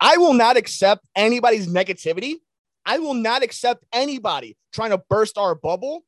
I will not accept anybody's negativity. I will not accept anybody trying to burst our bubble.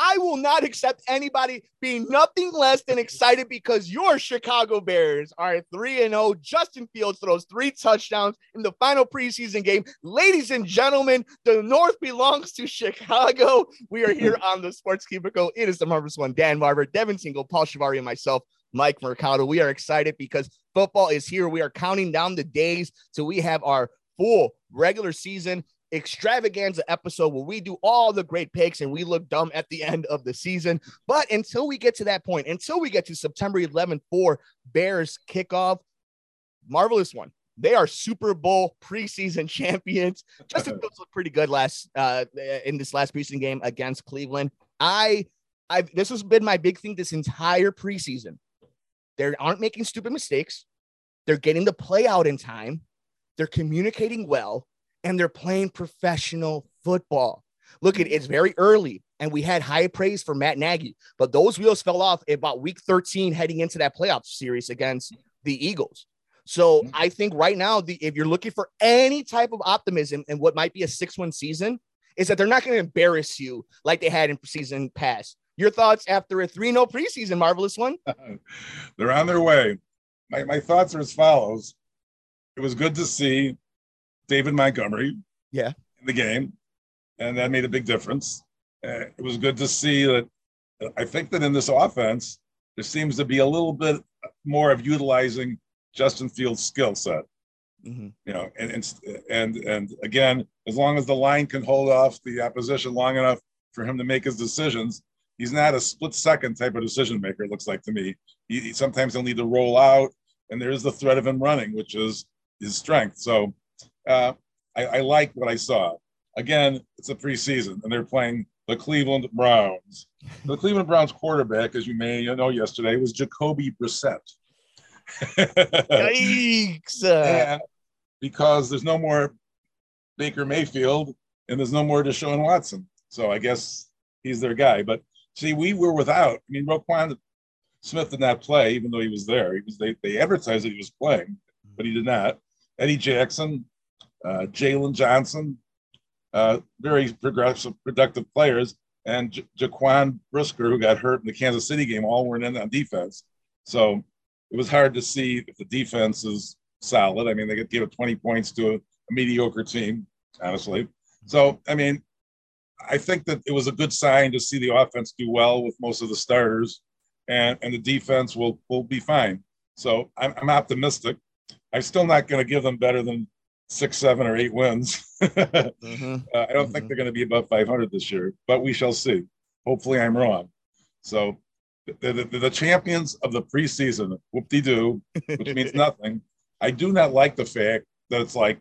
I will not accept anybody being nothing less than excited because your Chicago Bears are 3 and 0. Justin Fields throws three touchdowns in the final preseason game. Ladies and gentlemen, the North belongs to Chicago. We are here on the Sports Cubicle. It is the Marvelous One, Dan Marver, Devin Single, Paul Shivari, and myself, Mike Mercado. We are excited because football is here. We are counting down the days till we have our full regular season extravaganza episode where we do all the great picks and we look dumb at the end of the season. But until we get to that point, until we get to September 11th for Bears kickoff, marvelous one. They are Super Bowl preseason champions. Justin Fields looked pretty good last uh, in this last preseason game against Cleveland. I, I've this has been my big thing this entire preseason. They aren't making stupid mistakes. They're getting the play out in time. They're communicating well and they're playing professional football. Look, at it's very early, and we had high praise for Matt Nagy, but those wheels fell off about week 13 heading into that playoff series against the Eagles. So mm-hmm. I think right now, the, if you're looking for any type of optimism in what might be a six-one season, is that they're not going to embarrass you like they had in season past. Your thoughts after a 3 0 preseason, marvelous one? they're on their way. My, my thoughts are as follows. It was good to see David Montgomery. Yeah. In the game, and that made a big difference. Uh, it was good to see that. I think that in this offense, there seems to be a little bit more of utilizing Justin Fields' skill set. Mm-hmm. You know, and, and and and again, as long as the line can hold off the opposition long enough for him to make his decisions, he's not a split second type of decision maker. It looks like to me. He, he, sometimes he'll need to roll out, and there is the threat of him running, which is his strength. So uh, I, I like what I saw. Again, it's a preseason, and they're playing the Cleveland Browns. The Cleveland Browns quarterback, as you may know yesterday, was Jacoby Brissett. Yikes! and because there's no more Baker Mayfield and there's no more Deshaun Watson, so I guess he's their guy. But see, we were without. I mean, Roquan Smith did not play, even though he was there. He was. They, they advertised that he was playing, but he did not. Eddie Jackson uh, Jaylon Johnson, uh, very progressive, productive players, and J- Jaquan Brisker, who got hurt in the Kansas City game, all weren't in on defense. So it was hard to see if the defense is solid. I mean, they could give 20 points to a, a mediocre team, honestly. So, I mean, I think that it was a good sign to see the offense do well with most of the starters, and, and the defense will will be fine. So I'm, I'm optimistic. I'm still not going to give them better than six, seven, or eight wins. mm-hmm. uh, I don't mm-hmm. think they're going to be above 500 this year, but we shall see. Hopefully, I'm wrong. So, the, the, the champions of the preseason, whoop de doo, which means nothing. I do not like the fact that it's like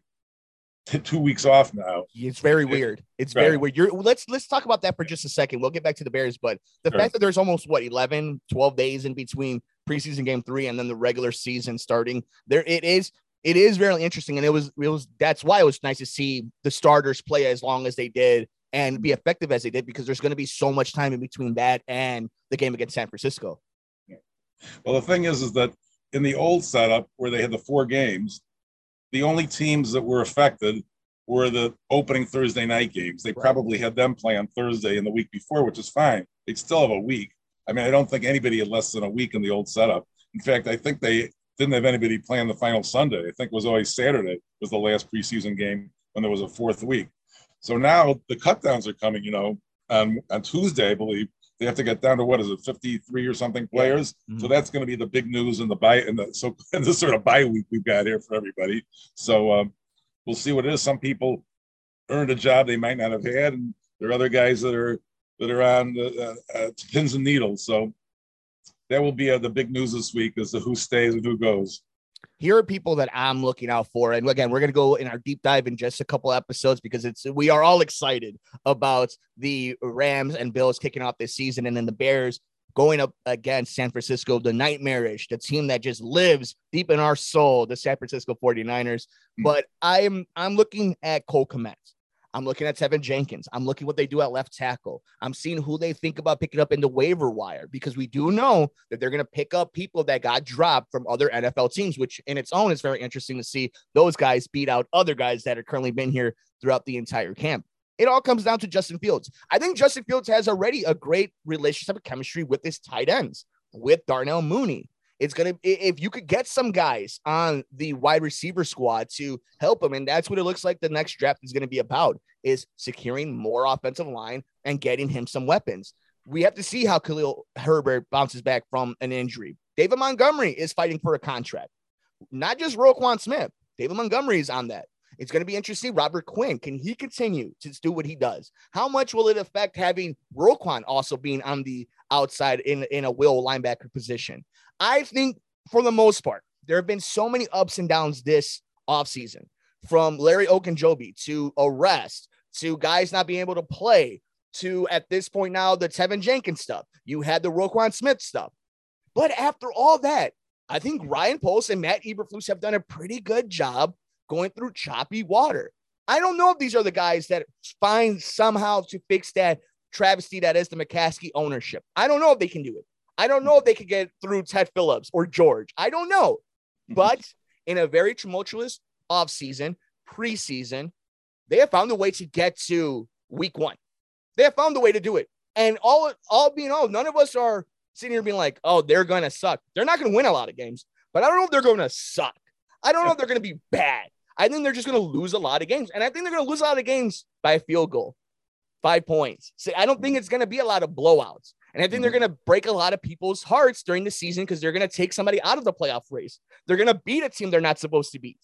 two weeks off now. It's very weird. It's right. very weird. You're, let's let's talk about that for just a second. We'll get back to the Bears, but the sure. fact that there's almost what 11, 12 days in between preseason game three and then the regular season starting, there it is it is very interesting. And it was, it was, that's why it was nice to see the starters play as long as they did and be effective as they did, because there's going to be so much time in between that and the game against San Francisco. Well, the thing is, is that in the old setup where they had the four games, the only teams that were affected were the opening Thursday night games. They right. probably had them play on Thursday in the week before, which is fine. They'd still have a week. I mean, I don't think anybody had less than a week in the old setup. In fact, I think they didn't have anybody playing the final Sunday. I think it was always Saturday was the last preseason game when there was a fourth week. So now the cutdowns are coming. You know, on on Tuesday, I believe they have to get down to what is it, 53 or something players. Mm-hmm. So that's going to be the big news in the buy and the so in this sort of bye week we've got here for everybody. So um, we'll see what it is. Some people earned a job they might not have had, and there are other guys that are that are on uh, uh, pins and needles. So that will be uh, the big news this week as to who stays and who goes. Here are people that I'm looking out for. And again, we're going to go in our deep dive in just a couple episodes because it's we are all excited about the Rams and Bills kicking off this season and then the Bears going up against San Francisco, the nightmarish, the team that just lives deep in our soul, the San Francisco 49ers. Mm-hmm. But I'm I'm looking at Cole Kmet. I'm looking at Teven Jenkins. I'm looking what they do at left tackle. I'm seeing who they think about picking up in the waiver wire because we do know that they're going to pick up people that got dropped from other NFL teams, which in its own is very interesting to see those guys beat out other guys that have currently been here throughout the entire camp. It all comes down to Justin Fields. I think Justin Fields has already a great relationship of chemistry with his tight ends, with Darnell Mooney. It's gonna if you could get some guys on the wide receiver squad to help him, and that's what it looks like the next draft is to be about is securing more offensive line and getting him some weapons. We have to see how Khalil Herbert bounces back from an injury. David Montgomery is fighting for a contract, not just Roquan Smith. David Montgomery is on that. It's going to be interesting. Robert Quinn, can he continue to do what he does? How much will it affect having Roquan also being on the outside in, in a will linebacker position? I think for the most part, there have been so many ups and downs this offseason from Larry Ogunjobi to arrest to guys not being able to play to at this point now the Teven Jenkins stuff. You had the Roquan Smith stuff. But after all that, I think Ryan Poles and Matt Eberflus have done a pretty good job going through choppy water. I don't know if these are the guys that find somehow to fix that travesty that is the McCaskey ownership. I don't know if they can do it. I don't know if they could get through Ted Phillips or George. I don't know. Mm-hmm. But in a very tumultuous offseason, preseason, they have found a way to get to week one. They have found a way to do it. And all, all being all, none of us are sitting here being like, oh, they're going to suck. They're not going to win a lot of games, but I don't know if they're going to suck. I don't know if they're going to be bad. I think they're just going to lose a lot of games. And I think they're going to lose a lot of games by a field goal, five points. So I don't think it's going to be a lot of blowouts. And I think they're mm-hmm. going to break a lot of people's hearts during the season because they're going to take somebody out of the playoff race. They're going to beat a team they're not supposed to beat.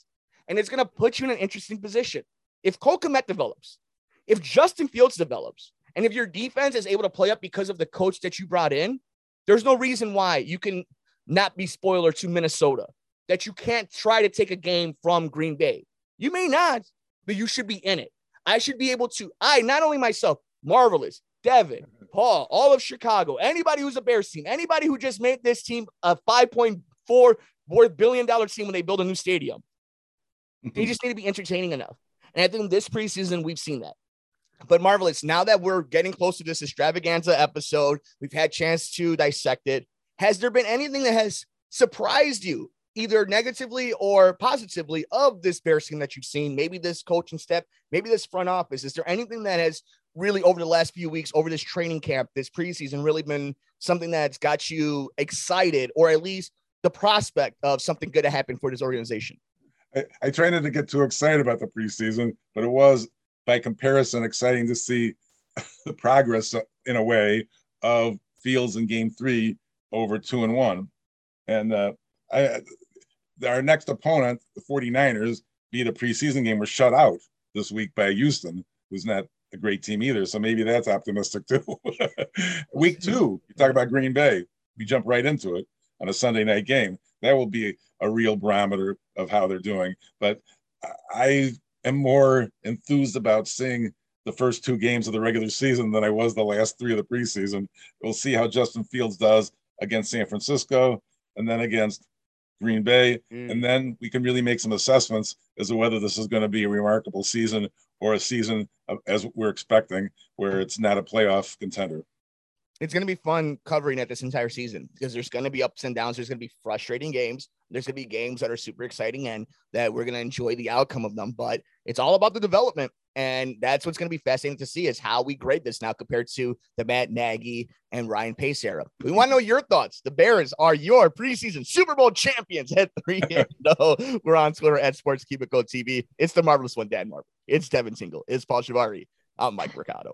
And it's going to put you in an interesting position. If Cole Kmet develops, if Justin Fields develops, and if your defense is able to play up because of the coach that you brought in, there's no reason why you can not be spoiler to Minnesota that you can't try to take a game from Green Bay. You may not, but you should be in it. I should be able to. I, not only myself, Marvelous, Devin, Paul, all of Chicago, anybody who's a Bears team, anybody who just made this team a $5.4 billion team when they build a new stadium. they just need to be entertaining enough. And I think this preseason, we've seen that. But marvelous. Now that we're getting close to this extravaganza episode, we've had chance to dissect it. Has there been anything that has surprised you either negatively or positively of this Bears team that you've seen? Maybe this coaching step, maybe this front office. Is there anything that has really over the last few weeks, over this training camp, this preseason, really been something that's got you excited, or at least the prospect of something good to happen for this organization? I, I try not to get too excited about the preseason, but it was by comparison exciting to see the progress in a way of Fields in Game Three over two and one, and uh, I our next opponent, the 49ers, beat a preseason game, were shut out this week by Houston, who's not a great team either. So maybe that's optimistic too. week two, you talk about Green Bay. We jump right into it on a Sunday night game. That will be a real barometer of how they're doing. But I am more enthused about seeing the first two games of the regular season than I was the last three of the preseason. We'll see how Justin Fields does against San Francisco and then against Green Bay, mm. and then we can really make some assessments as to whether this is going to be a remarkable season or a season of, as we're expecting, where it's not a playoff contender. It's going to be fun covering it this entire season because there's going to be ups and downs. There's going to be frustrating games. There's going to be games that are super exciting and that we're going to enjoy the outcome of them. But it's all about the development. And that's what's going to be fascinating to see is how we grade this now compared to the Matt Nagy and Ryan Pace era. We want to know your thoughts. The Bears are your preseason Super Bowl champions at 3 No, We're on Twitter at Sports Cubicle TV. It's the marvelous one, Dan Marvel. It's Devin Single. It's Paul Shivari. I'm Mike Mercado.